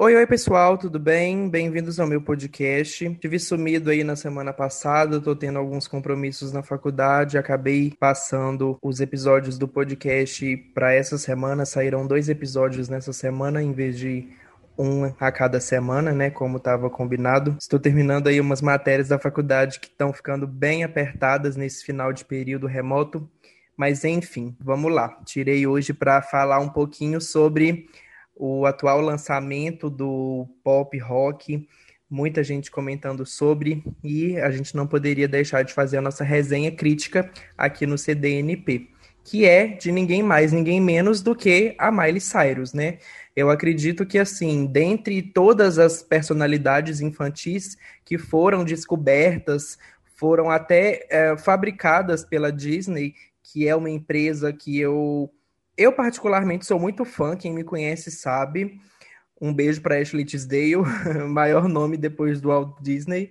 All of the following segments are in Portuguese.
Oi, oi pessoal, tudo bem? Bem-vindos ao meu podcast. Tive sumido aí na semana passada, tô tendo alguns compromissos na faculdade, acabei passando os episódios do podcast para essa semana, saíram dois episódios nessa semana em vez de um a cada semana, né, como estava combinado. Estou terminando aí umas matérias da faculdade que estão ficando bem apertadas nesse final de período remoto, mas enfim, vamos lá. Tirei hoje para falar um pouquinho sobre o atual lançamento do pop rock, muita gente comentando sobre, e a gente não poderia deixar de fazer a nossa resenha crítica aqui no CDNP, que é de ninguém mais, ninguém menos do que a Miley Cyrus, né? Eu acredito que, assim, dentre todas as personalidades infantis que foram descobertas, foram até é, fabricadas pela Disney, que é uma empresa que eu eu, particularmente, sou muito fã, quem me conhece sabe. Um beijo para Ashley Tisdale, maior nome depois do Walt Disney.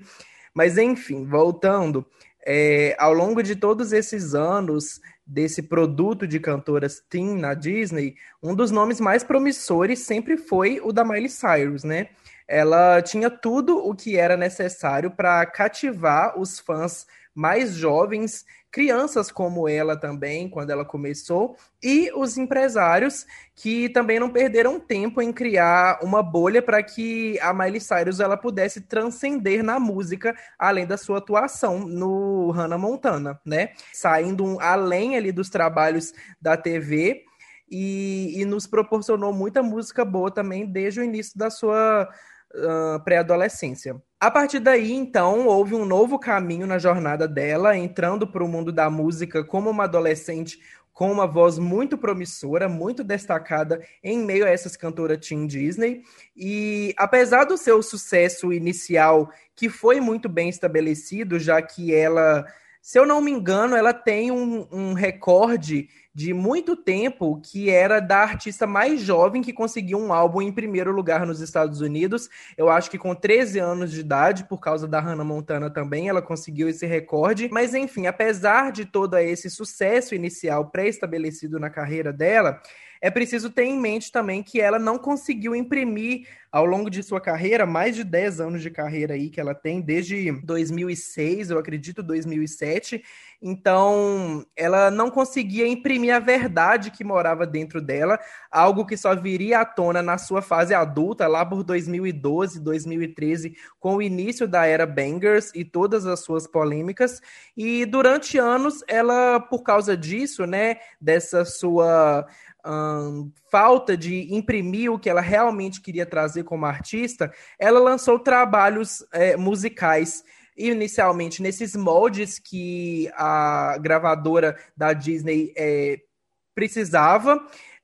Mas, enfim, voltando, é, ao longo de todos esses anos desse produto de cantoras teen na Disney, um dos nomes mais promissores sempre foi o da Miley Cyrus, né? Ela tinha tudo o que era necessário para cativar os fãs mais jovens crianças como ela também, quando ela começou, e os empresários que também não perderam tempo em criar uma bolha para que a Miley Cyrus ela pudesse transcender na música, além da sua atuação no Hannah Montana, né? Saindo além ali dos trabalhos da TV e, e nos proporcionou muita música boa também desde o início da sua uh, pré-adolescência. A partir daí, então, houve um novo caminho na jornada dela, entrando para o mundo da música como uma adolescente com uma voz muito promissora, muito destacada em meio a essas cantoras Teen Disney. E apesar do seu sucesso inicial, que foi muito bem estabelecido, já que ela, se eu não me engano, ela tem um, um recorde de muito tempo, que era da artista mais jovem que conseguiu um álbum em primeiro lugar nos Estados Unidos. Eu acho que com 13 anos de idade, por causa da Hannah Montana também, ela conseguiu esse recorde. Mas enfim, apesar de todo esse sucesso inicial pré-estabelecido na carreira dela, é preciso ter em mente também que ela não conseguiu imprimir ao longo de sua carreira, mais de 10 anos de carreira aí que ela tem, desde 2006, eu acredito, 2007. Então, ela não conseguia imprimir a verdade que morava dentro dela, algo que só viria à tona na sua fase adulta, lá por 2012, 2013, com o início da era Bangers e todas as suas polêmicas. E durante anos, ela, por causa disso, né, dessa sua um, falta de imprimir o que ela realmente queria trazer como artista, ela lançou trabalhos é, musicais inicialmente nesses moldes que a gravadora da Disney é, precisava.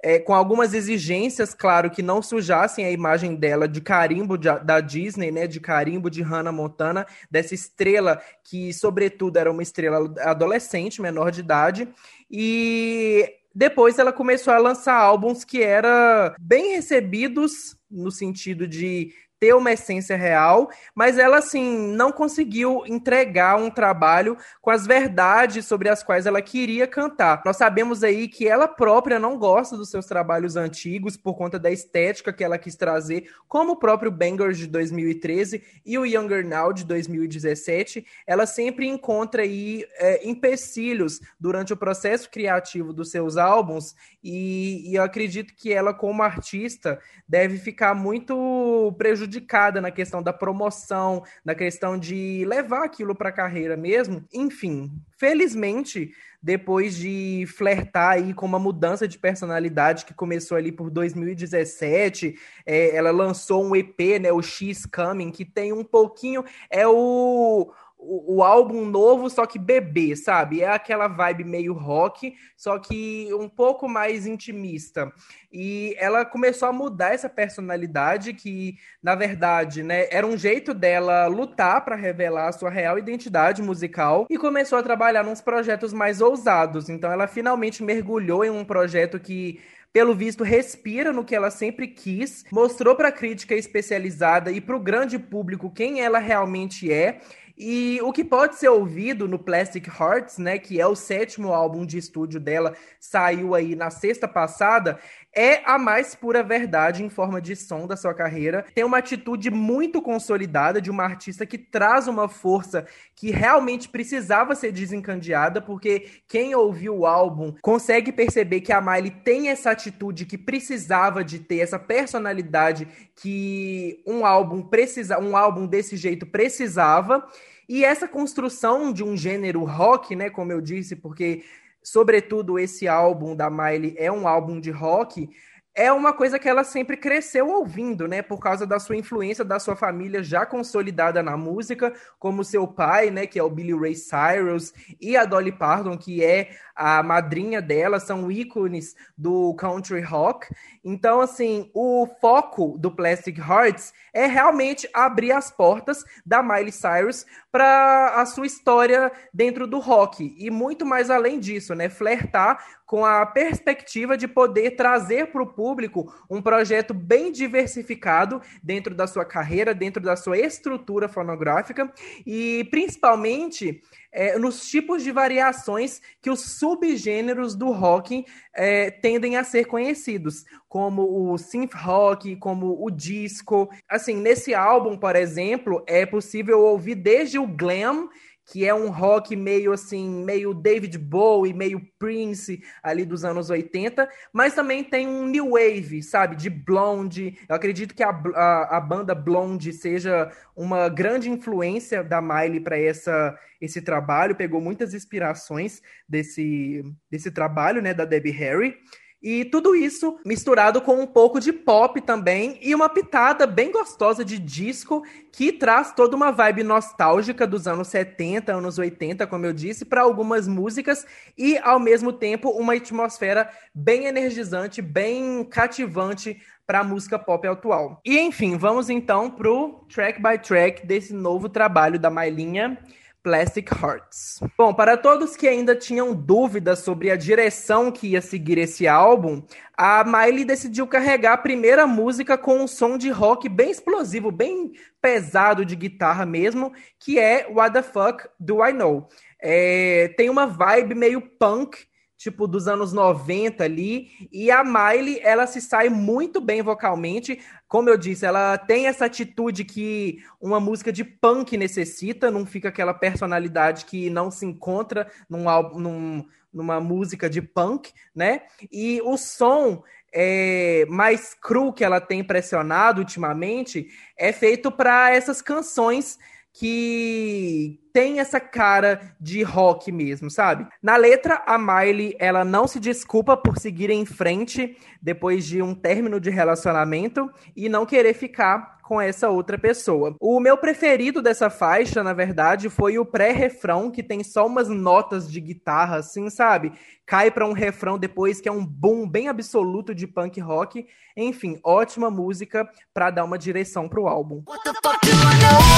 É, com algumas exigências, claro, que não sujassem a imagem dela de carimbo de, da Disney, né, de carimbo de Hannah Montana, dessa estrela que, sobretudo, era uma estrela adolescente, menor de idade, e depois ela começou a lançar álbuns que eram bem recebidos no sentido de ter uma essência real, mas ela, assim, não conseguiu entregar um trabalho com as verdades sobre as quais ela queria cantar. Nós sabemos aí que ela própria não gosta dos seus trabalhos antigos por conta da estética que ela quis trazer, como o próprio Bangers de 2013 e o Younger Now de 2017. Ela sempre encontra aí é, empecilhos durante o processo criativo dos seus álbuns e, e eu acredito que ela, como artista, deve ficar muito prejudicada prejudicada na questão da promoção, na questão de levar aquilo para a carreira mesmo. Enfim, felizmente, depois de flertar aí com uma mudança de personalidade que começou ali por 2017, é, ela lançou um EP, né, o X Coming, que tem um pouquinho é o o, o, álbum novo, só que bebê, sabe? É aquela vibe meio rock, só que um pouco mais intimista. E ela começou a mudar essa personalidade que, na verdade, né, era um jeito dela lutar para revelar a sua real identidade musical e começou a trabalhar nos projetos mais ousados. Então ela finalmente mergulhou em um projeto que pelo visto, respira no que ela sempre quis, mostrou para a crítica especializada e para o grande público quem ela realmente é e o que pode ser ouvido no Plastic Hearts, né, que é o sétimo álbum de estúdio dela, saiu aí na sexta passada, é a mais pura verdade em forma de som da sua carreira. Tem uma atitude muito consolidada de uma artista que traz uma força que realmente precisava ser desencandeada, porque quem ouviu o álbum consegue perceber que a Miley tem essa atitude que precisava de ter, essa personalidade que um álbum precisa, um álbum desse jeito precisava. E essa construção de um gênero rock, né, como eu disse, porque sobretudo esse álbum da Miley é um álbum de rock, é uma coisa que ela sempre cresceu ouvindo, né? Por causa da sua influência da sua família já consolidada na música, como seu pai, né, que é o Billy Ray Cyrus, e a Dolly Parton, que é a madrinha dela, são ícones do country rock. Então, assim, o foco do Plastic Hearts é realmente abrir as portas da Miley Cyrus para a sua história dentro do rock e muito mais além disso, né? Flertar com a perspectiva de poder trazer para o público um projeto bem diversificado dentro da sua carreira, dentro da sua estrutura fonográfica e principalmente é, nos tipos de variações que os subgêneros do rock é, tendem a ser conhecidos, como o synth rock, como o disco. Assim, nesse álbum, por exemplo, é possível ouvir desde o glam que é um rock meio assim, meio David Bowie, meio Prince ali dos anos 80, mas também tem um new wave, sabe, de Blonde. Eu acredito que a, a, a banda Blonde seja uma grande influência da Miley para essa esse trabalho, pegou muitas inspirações desse desse trabalho, né, da Debbie Harry. E tudo isso misturado com um pouco de pop também e uma pitada bem gostosa de disco que traz toda uma vibe nostálgica dos anos 70, anos 80, como eu disse, para algumas músicas e ao mesmo tempo uma atmosfera bem energizante, bem cativante para a música pop atual. E enfim, vamos então pro track by track desse novo trabalho da Mailinha. Plastic Hearts. Bom, para todos que ainda tinham dúvidas sobre a direção que ia seguir esse álbum, a Miley decidiu carregar a primeira música com um som de rock bem explosivo, bem pesado de guitarra mesmo, que é What the Fuck Do I Know? É, tem uma vibe meio punk, tipo dos anos 90 ali, e a Miley, ela se sai muito bem vocalmente. Como eu disse, ela tem essa atitude que uma música de punk necessita, não fica aquela personalidade que não se encontra num álbum, num, numa música de punk, né? E o som é, mais cru que ela tem pressionado ultimamente é feito para essas canções que tem essa cara de rock mesmo, sabe? Na letra, a Miley, ela não se desculpa por seguir em frente depois de um término de relacionamento e não querer ficar com essa outra pessoa. O meu preferido dessa faixa, na verdade, foi o pré-refrão, que tem só umas notas de guitarra, assim, sabe? Cai para um refrão depois que é um boom bem absoluto de punk rock. Enfim, ótima música para dar uma direção pro álbum. What the fuck do I know?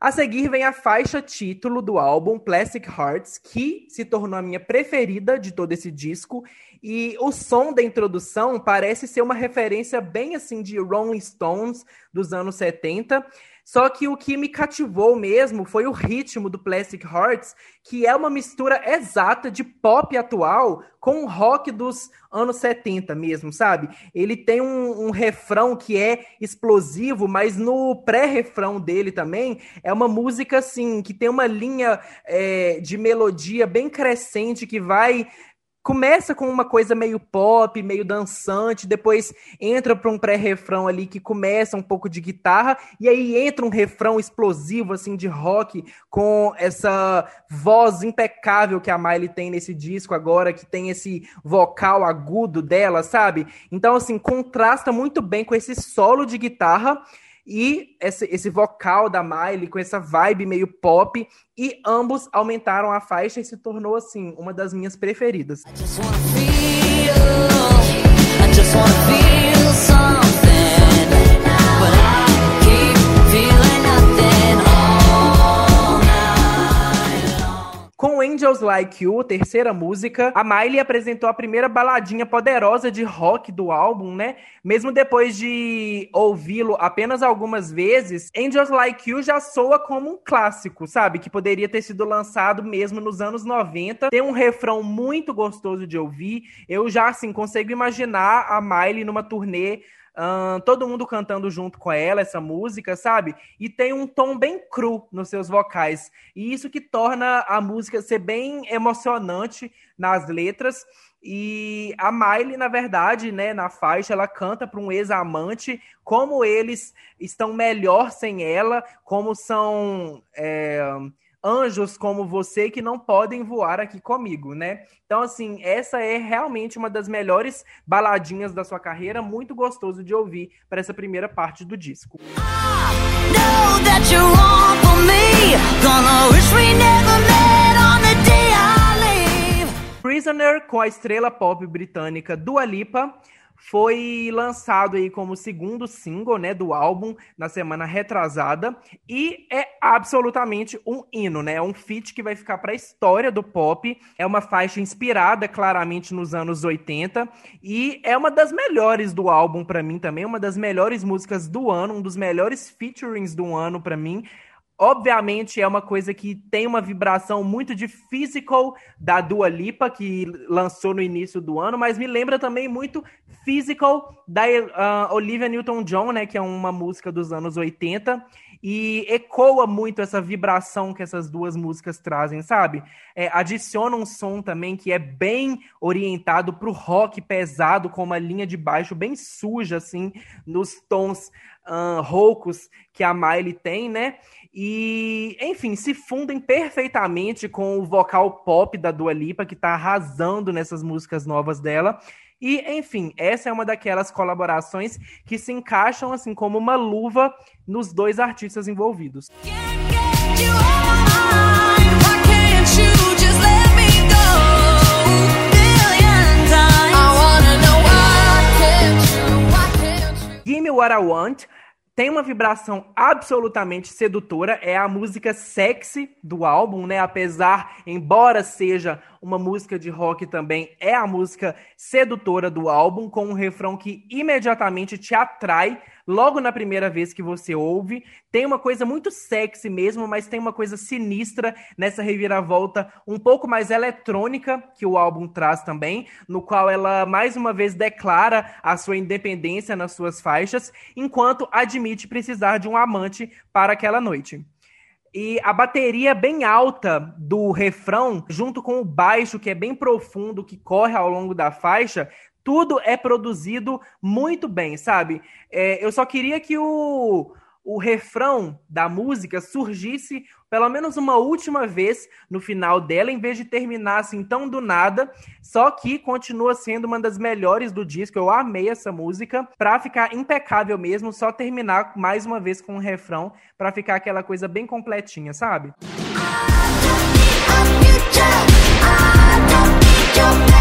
A seguir vem a faixa título do álbum Plastic Hearts, que se tornou a minha preferida de todo esse disco. E o som da introdução parece ser uma referência bem assim de Rolling Stones dos anos 70. Só que o que me cativou mesmo foi o ritmo do Plastic Hearts, que é uma mistura exata de pop atual com rock dos anos 70 mesmo, sabe? Ele tem um, um refrão que é explosivo, mas no pré-refrão dele também é uma música assim, que tem uma linha é, de melodia bem crescente que vai começa com uma coisa meio pop, meio dançante, depois entra para um pré-refrão ali que começa um pouco de guitarra e aí entra um refrão explosivo assim de rock com essa voz impecável que a Miley tem nesse disco agora, que tem esse vocal agudo dela, sabe? Então assim, contrasta muito bem com esse solo de guitarra e esse, esse vocal da Miley com essa vibe meio pop e ambos aumentaram a faixa e se tornou assim uma das minhas preferidas. I just wanna feel, I just wanna feel Angels Like You, terceira música. A Miley apresentou a primeira baladinha poderosa de rock do álbum, né? Mesmo depois de ouvi-lo apenas algumas vezes, Angels Like You já soa como um clássico, sabe? Que poderia ter sido lançado mesmo nos anos 90. Tem um refrão muito gostoso de ouvir. Eu já, assim, consigo imaginar a Miley numa turnê Todo mundo cantando junto com ela essa música, sabe? E tem um tom bem cru nos seus vocais. E isso que torna a música ser bem emocionante nas letras. E a Miley, na verdade, né, na faixa, ela canta para um ex-amante como eles estão melhor sem ela, como são. É anjos como você que não podem voar aqui comigo, né? Então, assim, essa é realmente uma das melhores baladinhas da sua carreira, muito gostoso de ouvir para essa primeira parte do disco. Prisoner com a estrela pop britânica Dua Lipa foi lançado aí como segundo single, né, do álbum na semana retrasada e é absolutamente um hino, né? É um feat que vai ficar para a história do pop. É uma faixa inspirada claramente nos anos 80 e é uma das melhores do álbum para mim também, uma das melhores músicas do ano, um dos melhores featurings do ano para mim. Obviamente é uma coisa que tem uma vibração muito de physical da Dua Lipa, que lançou no início do ano, mas me lembra também muito physical da uh, Olivia Newton-John, né, que é uma música dos anos 80, e ecoa muito essa vibração que essas duas músicas trazem, sabe? É, adiciona um som também que é bem orientado para o rock pesado, com uma linha de baixo bem suja, assim, nos tons uh, roucos que a Miley tem, né? E, enfim, se fundem perfeitamente com o vocal pop da Dua Lipa, que tá arrasando nessas músicas novas dela. E, enfim, essa é uma daquelas colaborações que se encaixam assim como uma luva nos dois artistas envolvidos. Give Me What I Want tem uma vibração absolutamente sedutora, é a música sexy do álbum, né? Apesar, embora seja uma música de rock também, é a música sedutora do álbum, com um refrão que imediatamente te atrai logo na primeira vez que você ouve. Tem uma coisa muito sexy mesmo, mas tem uma coisa sinistra nessa reviravolta um pouco mais eletrônica que o álbum traz também, no qual ela mais uma vez declara a sua independência nas suas faixas, enquanto admite precisar de um amante para aquela noite. E a bateria bem alta do refrão, junto com o baixo, que é bem profundo, que corre ao longo da faixa, tudo é produzido muito bem, sabe? É, eu só queria que o, o refrão da música surgisse pelo menos uma última vez no final dela, em vez de terminar assim tão do nada. Só que continua sendo uma das melhores do disco. Eu amei essa música. Pra ficar impecável mesmo, só terminar mais uma vez com o um refrão, para ficar aquela coisa bem completinha, sabe? Em Night Crawling, a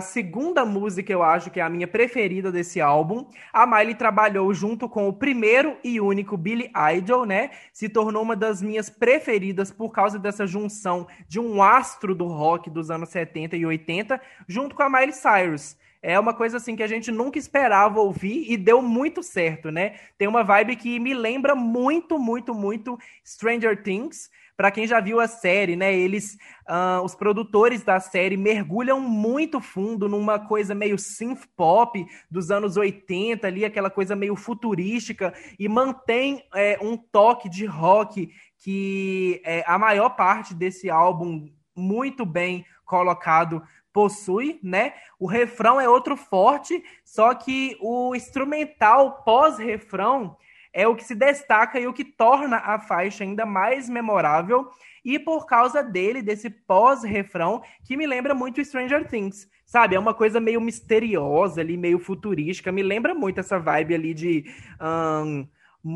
segunda música, eu acho que é a minha preferida desse álbum. A Miley trabalhou junto com o primeiro e único Billy Idol, né? Se tornou uma das minhas preferidas por causa dessa junção de um astro do rock dos anos 70 e 80, junto com a Miley Cyrus. É uma coisa assim que a gente nunca esperava ouvir e deu muito certo, né? Tem uma vibe que me lembra muito, muito, muito Stranger Things. Para quem já viu a série, né? Eles, uh, os produtores da série mergulham muito fundo numa coisa meio synth pop dos anos 80 ali, aquela coisa meio futurística e mantém é, um toque de rock que é, a maior parte desse álbum muito bem colocado possui, né? O refrão é outro forte, só que o instrumental pós-refrão é o que se destaca e o que torna a faixa ainda mais memorável. E por causa dele, desse pós-refrão, que me lembra muito Stranger Things. Sabe, é uma coisa meio misteriosa ali, meio futurística. Me lembra muito essa vibe ali de um,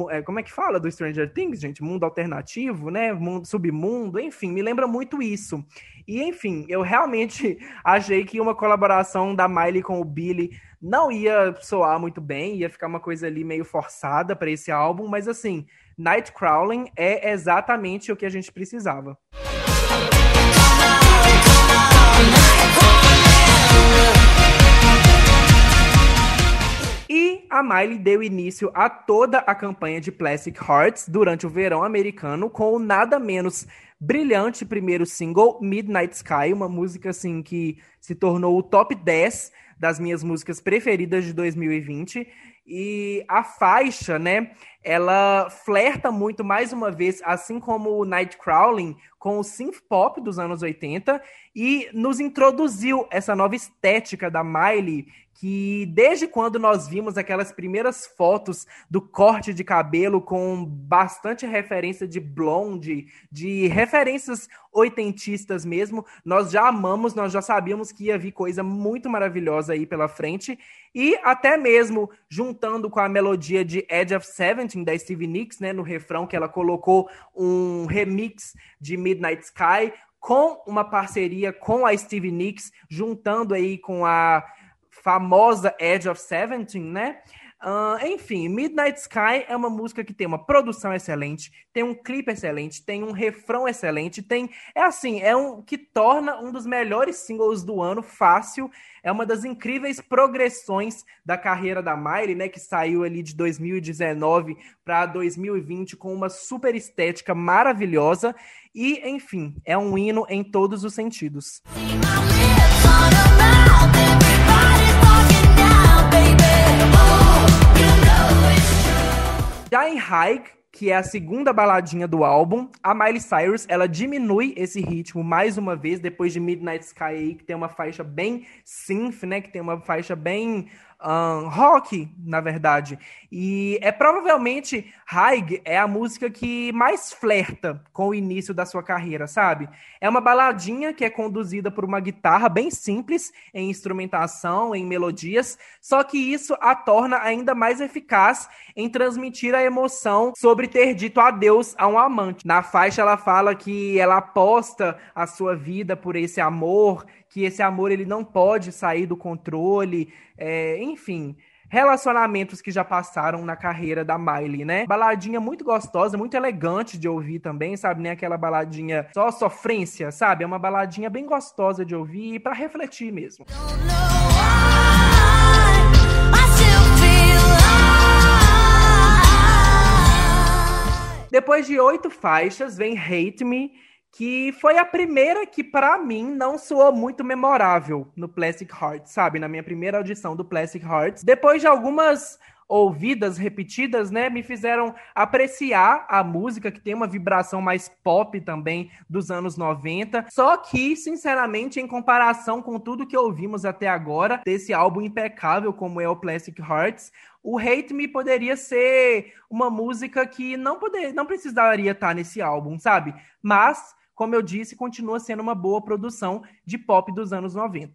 é, como é que fala do Stranger Things, gente? Mundo alternativo, né? Mundo, submundo, enfim, me lembra muito isso. E, enfim, eu realmente achei que uma colaboração da Miley com o Billy não ia soar muito bem, ia ficar uma coisa ali meio forçada para esse álbum, mas assim, Nightcrawling é exatamente o que a gente precisava. E a Miley deu início a toda a campanha de Plastic Hearts durante o verão americano com o nada menos brilhante primeiro single Midnight Sky, uma música assim que se tornou o top 10 das minhas músicas preferidas de 2020. E a faixa, né, ela flerta muito, mais uma vez, assim como o Nightcrawling, com o synth pop dos anos 80 e nos introduziu essa nova estética da Miley, que desde quando nós vimos aquelas primeiras fotos do corte de cabelo com bastante referência de blonde, de referências oitentistas mesmo, nós já amamos, nós já sabíamos que ia vir coisa muito maravilhosa aí pela frente, e até mesmo juntando com a melodia de Edge of Seventeen da Stevie Nicks, né, no refrão que ela colocou um remix de Midnight Sky com uma parceria com a Stevie Nicks, juntando aí com a famosa Edge of Seventeen, né? Uh, enfim, Midnight Sky é uma música que tem uma produção excelente, tem um clipe excelente, tem um refrão excelente, tem. É assim, é um que torna um dos melhores singles do ano fácil. É uma das incríveis progressões da carreira da Miley, né? Que saiu ali de 2019 para 2020 com uma super estética maravilhosa. E, enfim, é um hino em todos os sentidos. Já em High, que é a segunda baladinha do álbum, a Miley Cyrus, ela diminui esse ritmo mais uma vez depois de Midnight Sky, que tem uma faixa bem synth, né, que tem uma faixa bem um, rock, na verdade. E é provavelmente Haig é a música que mais flerta com o início da sua carreira, sabe? É uma baladinha que é conduzida por uma guitarra bem simples em instrumentação, em melodias, só que isso a torna ainda mais eficaz em transmitir a emoção sobre ter dito adeus a um amante. Na faixa ela fala que ela aposta a sua vida por esse amor que esse amor ele não pode sair do controle, é, enfim relacionamentos que já passaram na carreira da Miley, né? Baladinha muito gostosa, muito elegante de ouvir também, sabe? Nem aquela baladinha só sofrência, sabe? É uma baladinha bem gostosa de ouvir para refletir mesmo. Depois de oito faixas, vem Hate Me, que foi a primeira que, para mim, não soou muito memorável no Plastic Hearts, sabe? Na minha primeira audição do Plastic Hearts. Depois de algumas ouvidas repetidas, né, me fizeram apreciar a música que tem uma vibração mais pop também dos anos 90. Só que, sinceramente, em comparação com tudo que ouvimos até agora desse álbum impecável como é o Plastic Hearts, o Hate Me poderia ser uma música que não poder, não precisaria estar nesse álbum, sabe? Mas como eu disse, continua sendo uma boa produção de pop dos anos 90.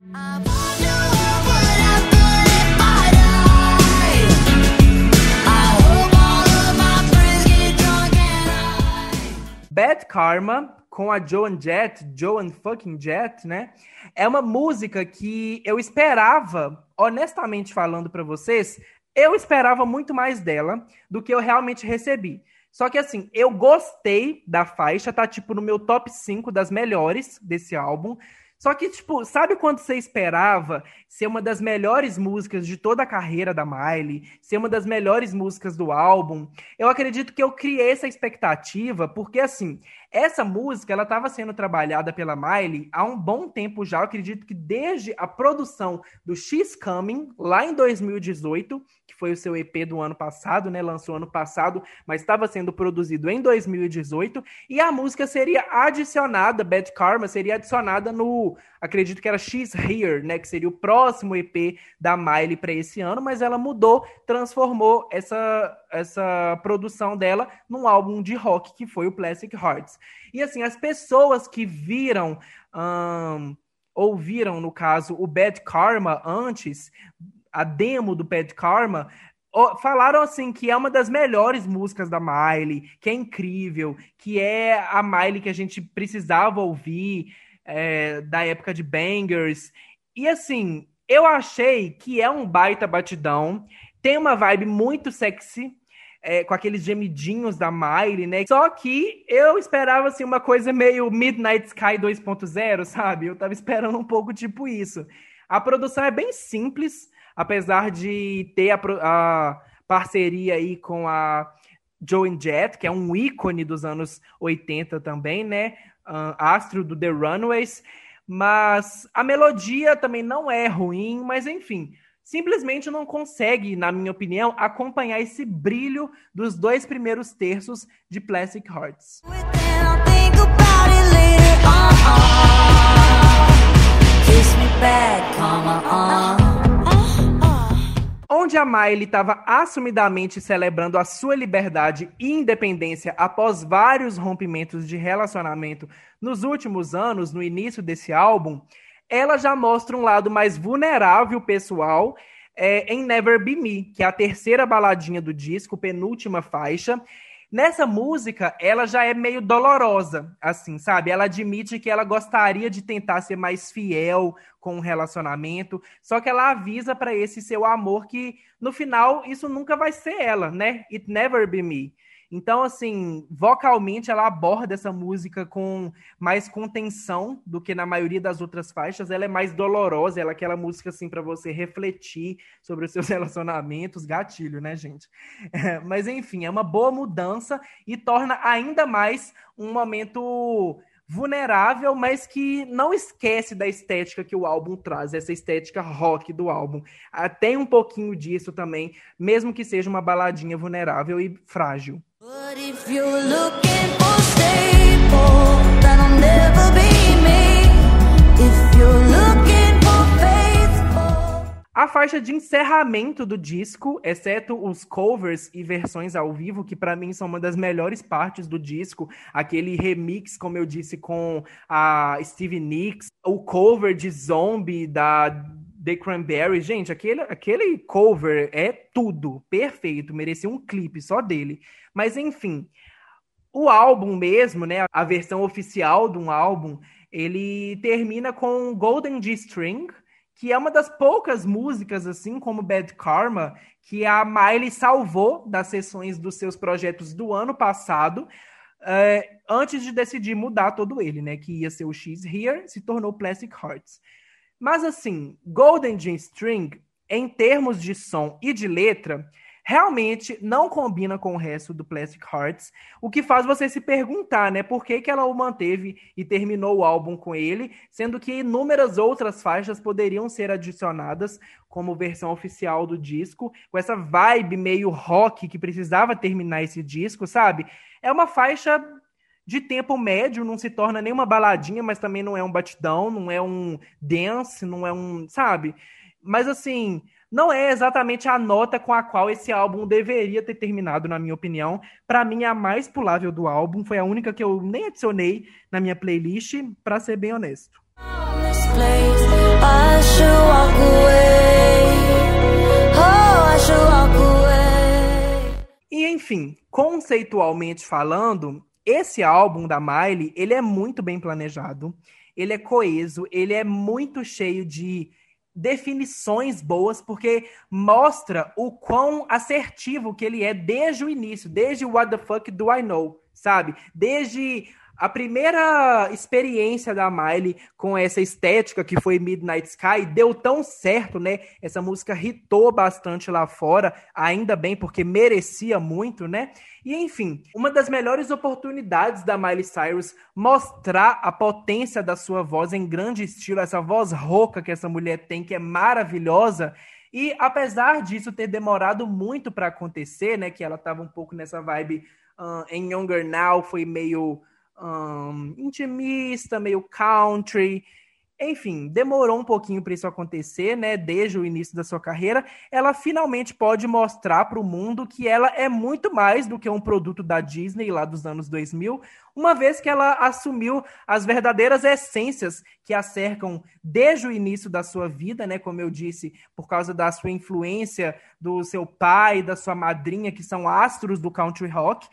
Bad Karma, com a Joan Jett, Joan fucking Jett, né? É uma música que eu esperava, honestamente falando para vocês, eu esperava muito mais dela do que eu realmente recebi. Só que assim, eu gostei da faixa, tá tipo no meu top 5 das melhores desse álbum. Só que, tipo, sabe quando você esperava ser uma das melhores músicas de toda a carreira da Miley, ser uma das melhores músicas do álbum? Eu acredito que eu criei essa expectativa, porque assim, essa música ela estava sendo trabalhada pela Miley há um bom tempo já. Acredito que desde a produção do X Coming, lá em 2018, que foi o seu EP do ano passado, né? Lançou ano passado, mas estava sendo produzido em 2018. E a música seria adicionada, Bad Karma seria adicionada no, acredito que era X Here, né? Que seria o próximo EP da Miley para esse ano, mas ela mudou, transformou essa, essa produção dela num álbum de rock que foi o Plastic Hearts. E assim, as pessoas que viram. Um, ouviram, no caso, o Bad Karma antes, a demo do Bad Karma, falaram assim que é uma das melhores músicas da Miley, que é incrível, que é a Miley que a gente precisava ouvir é, da época de Bangers. E assim, eu achei que é um baita batidão, tem uma vibe muito sexy, é, com aqueles gemidinhos da Miley, né? Só que eu esperava assim uma coisa meio Midnight Sky 2.0, sabe? Eu tava esperando um pouco tipo isso. A produção é bem simples, apesar de ter a, a parceria aí com a Joan Jett, que é um ícone dos anos 80 também, né? Uh, astro do The Runaways. Mas a melodia também não é ruim, mas enfim, simplesmente não consegue, na minha opinião, acompanhar esse brilho dos dois primeiros terços de Plastic Hearts. Onde a Miley estava assumidamente celebrando a sua liberdade e independência após vários rompimentos de relacionamento nos últimos anos, no início desse álbum, ela já mostra um lado mais vulnerável pessoal é, em Never Be Me, que é a terceira baladinha do disco, penúltima faixa. Nessa música, ela já é meio dolorosa, assim, sabe? Ela admite que ela gostaria de tentar ser mais fiel com o relacionamento, só que ela avisa para esse seu amor que no final isso nunca vai ser ela, né? It never be me. Então, assim, vocalmente ela aborda essa música com mais contenção do que na maioria das outras faixas. Ela é mais dolorosa, ela é aquela música assim para você refletir sobre os seus relacionamentos, gatilho, né, gente? É, mas enfim, é uma boa mudança e torna ainda mais um momento vulnerável, mas que não esquece da estética que o álbum traz, essa estética rock do álbum. Ah, tem um pouquinho disso também, mesmo que seja uma baladinha vulnerável e frágil. But if you're looking for stable, never be faixa de encerramento do disco, exceto os covers e versões ao vivo, que para mim são uma das melhores partes do disco, aquele remix, como eu disse, com a Stevie Nicks, o cover de Zombie da The Cranberry, gente, aquele, aquele cover é tudo, perfeito, merecia um clipe só dele. Mas enfim, o álbum mesmo, né, a versão oficial de um álbum, ele termina com Golden G-String, que é uma das poucas músicas, assim como Bad Karma, que a Miley salvou das sessões dos seus projetos do ano passado, é, antes de decidir mudar todo ele, né? Que ia ser o X Here, se tornou Plastic Hearts. Mas assim, Golden Gin String, em termos de som e de letra, realmente não combina com o resto do Plastic Hearts, o que faz você se perguntar, né, por que, que ela o manteve e terminou o álbum com ele, sendo que inúmeras outras faixas poderiam ser adicionadas como versão oficial do disco, com essa vibe meio rock que precisava terminar esse disco, sabe? É uma faixa de tempo médio, não se torna nenhuma baladinha, mas também não é um batidão, não é um dance, não é um, sabe? Mas assim, não é exatamente a nota com a qual esse álbum deveria ter terminado, na minha opinião. Para mim, a mais pulável do álbum foi a única que eu nem adicionei na minha playlist, para ser bem honesto. E enfim, conceitualmente falando, esse álbum da Miley, ele é muito bem planejado, ele é coeso, ele é muito cheio de definições boas, porque mostra o quão assertivo que ele é desde o início, desde o What the Fuck Do I Know, sabe? Desde a primeira experiência da Miley com essa estética que foi Midnight Sky deu tão certo, né? Essa música hitou bastante lá fora, ainda bem porque merecia muito, né? E enfim, uma das melhores oportunidades da Miley Cyrus mostrar a potência da sua voz em grande estilo, essa voz rouca que essa mulher tem, que é maravilhosa. E apesar disso ter demorado muito para acontecer, né? Que ela estava um pouco nessa vibe uh, em Younger Now, foi meio um, intimista, meio country. enfim, demorou um pouquinho para isso acontecer, né? Desde o início da sua carreira, ela finalmente pode mostrar para o mundo que ela é muito mais do que um produto da Disney lá dos anos 2000, uma vez que ela assumiu as verdadeiras essências que a cercam desde o início da sua vida, né? Como eu disse, por causa da sua influência do seu pai, da sua madrinha, que são astros do country rock.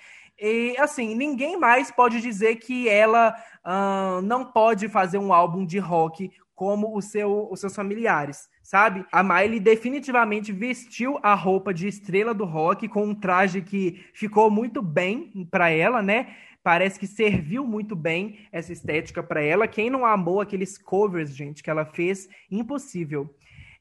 E assim, ninguém mais pode dizer que ela uh, não pode fazer um álbum de rock como o seu, os seus familiares, sabe? A Miley definitivamente vestiu a roupa de estrela do rock com um traje que ficou muito bem para ela, né? Parece que serviu muito bem essa estética para ela. Quem não amou aqueles covers, gente, que ela fez, impossível.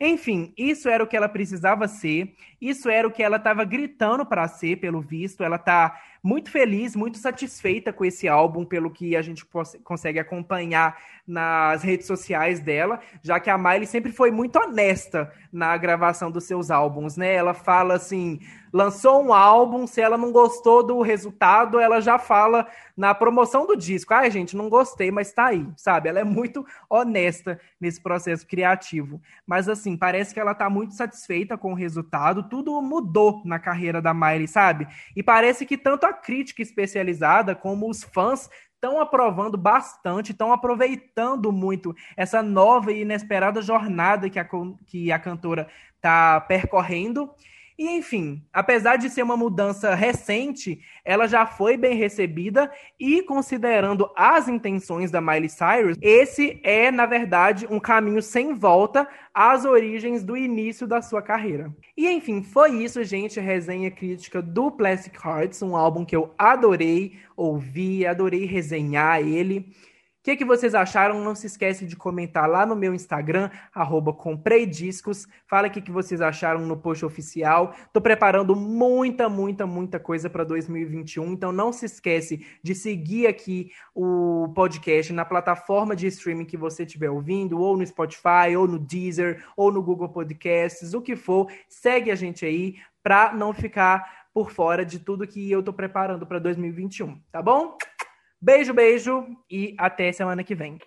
Enfim, isso era o que ela precisava ser, isso era o que ela estava gritando para ser, pelo visto. Ela está muito feliz, muito satisfeita com esse álbum, pelo que a gente consegue acompanhar nas redes sociais dela, já que a Miley sempre foi muito honesta na gravação dos seus álbuns, né? Ela fala assim: lançou um álbum, se ela não gostou do resultado, ela já fala na promoção do disco. Ai, gente, não gostei, mas tá aí, sabe? Ela é muito honesta nesse processo criativo. Mas assim, parece que ela tá muito satisfeita com o resultado, tudo mudou na carreira da Miley, sabe? E parece que tanto a crítica especializada como os fãs estão aprovando bastante, estão aproveitando muito essa nova e inesperada jornada que a, que a cantora está percorrendo. E enfim, apesar de ser uma mudança recente, ela já foi bem recebida e considerando as intenções da Miley Cyrus, esse é, na verdade, um caminho sem volta às origens do início da sua carreira. E enfim, foi isso, gente, resenha crítica do Plastic Hearts, um álbum que eu adorei ouvir, adorei resenhar ele. O que, que vocês acharam? Não se esquece de comentar lá no meu Instagram, arroba compreidiscos. Fala o que, que vocês acharam no post oficial. Tô preparando muita, muita, muita coisa para 2021. Então não se esquece de seguir aqui o podcast na plataforma de streaming que você estiver ouvindo, ou no Spotify, ou no Deezer, ou no Google Podcasts, o que for. Segue a gente aí para não ficar por fora de tudo que eu tô preparando para 2021, tá bom? Beijo, beijo e até semana que vem.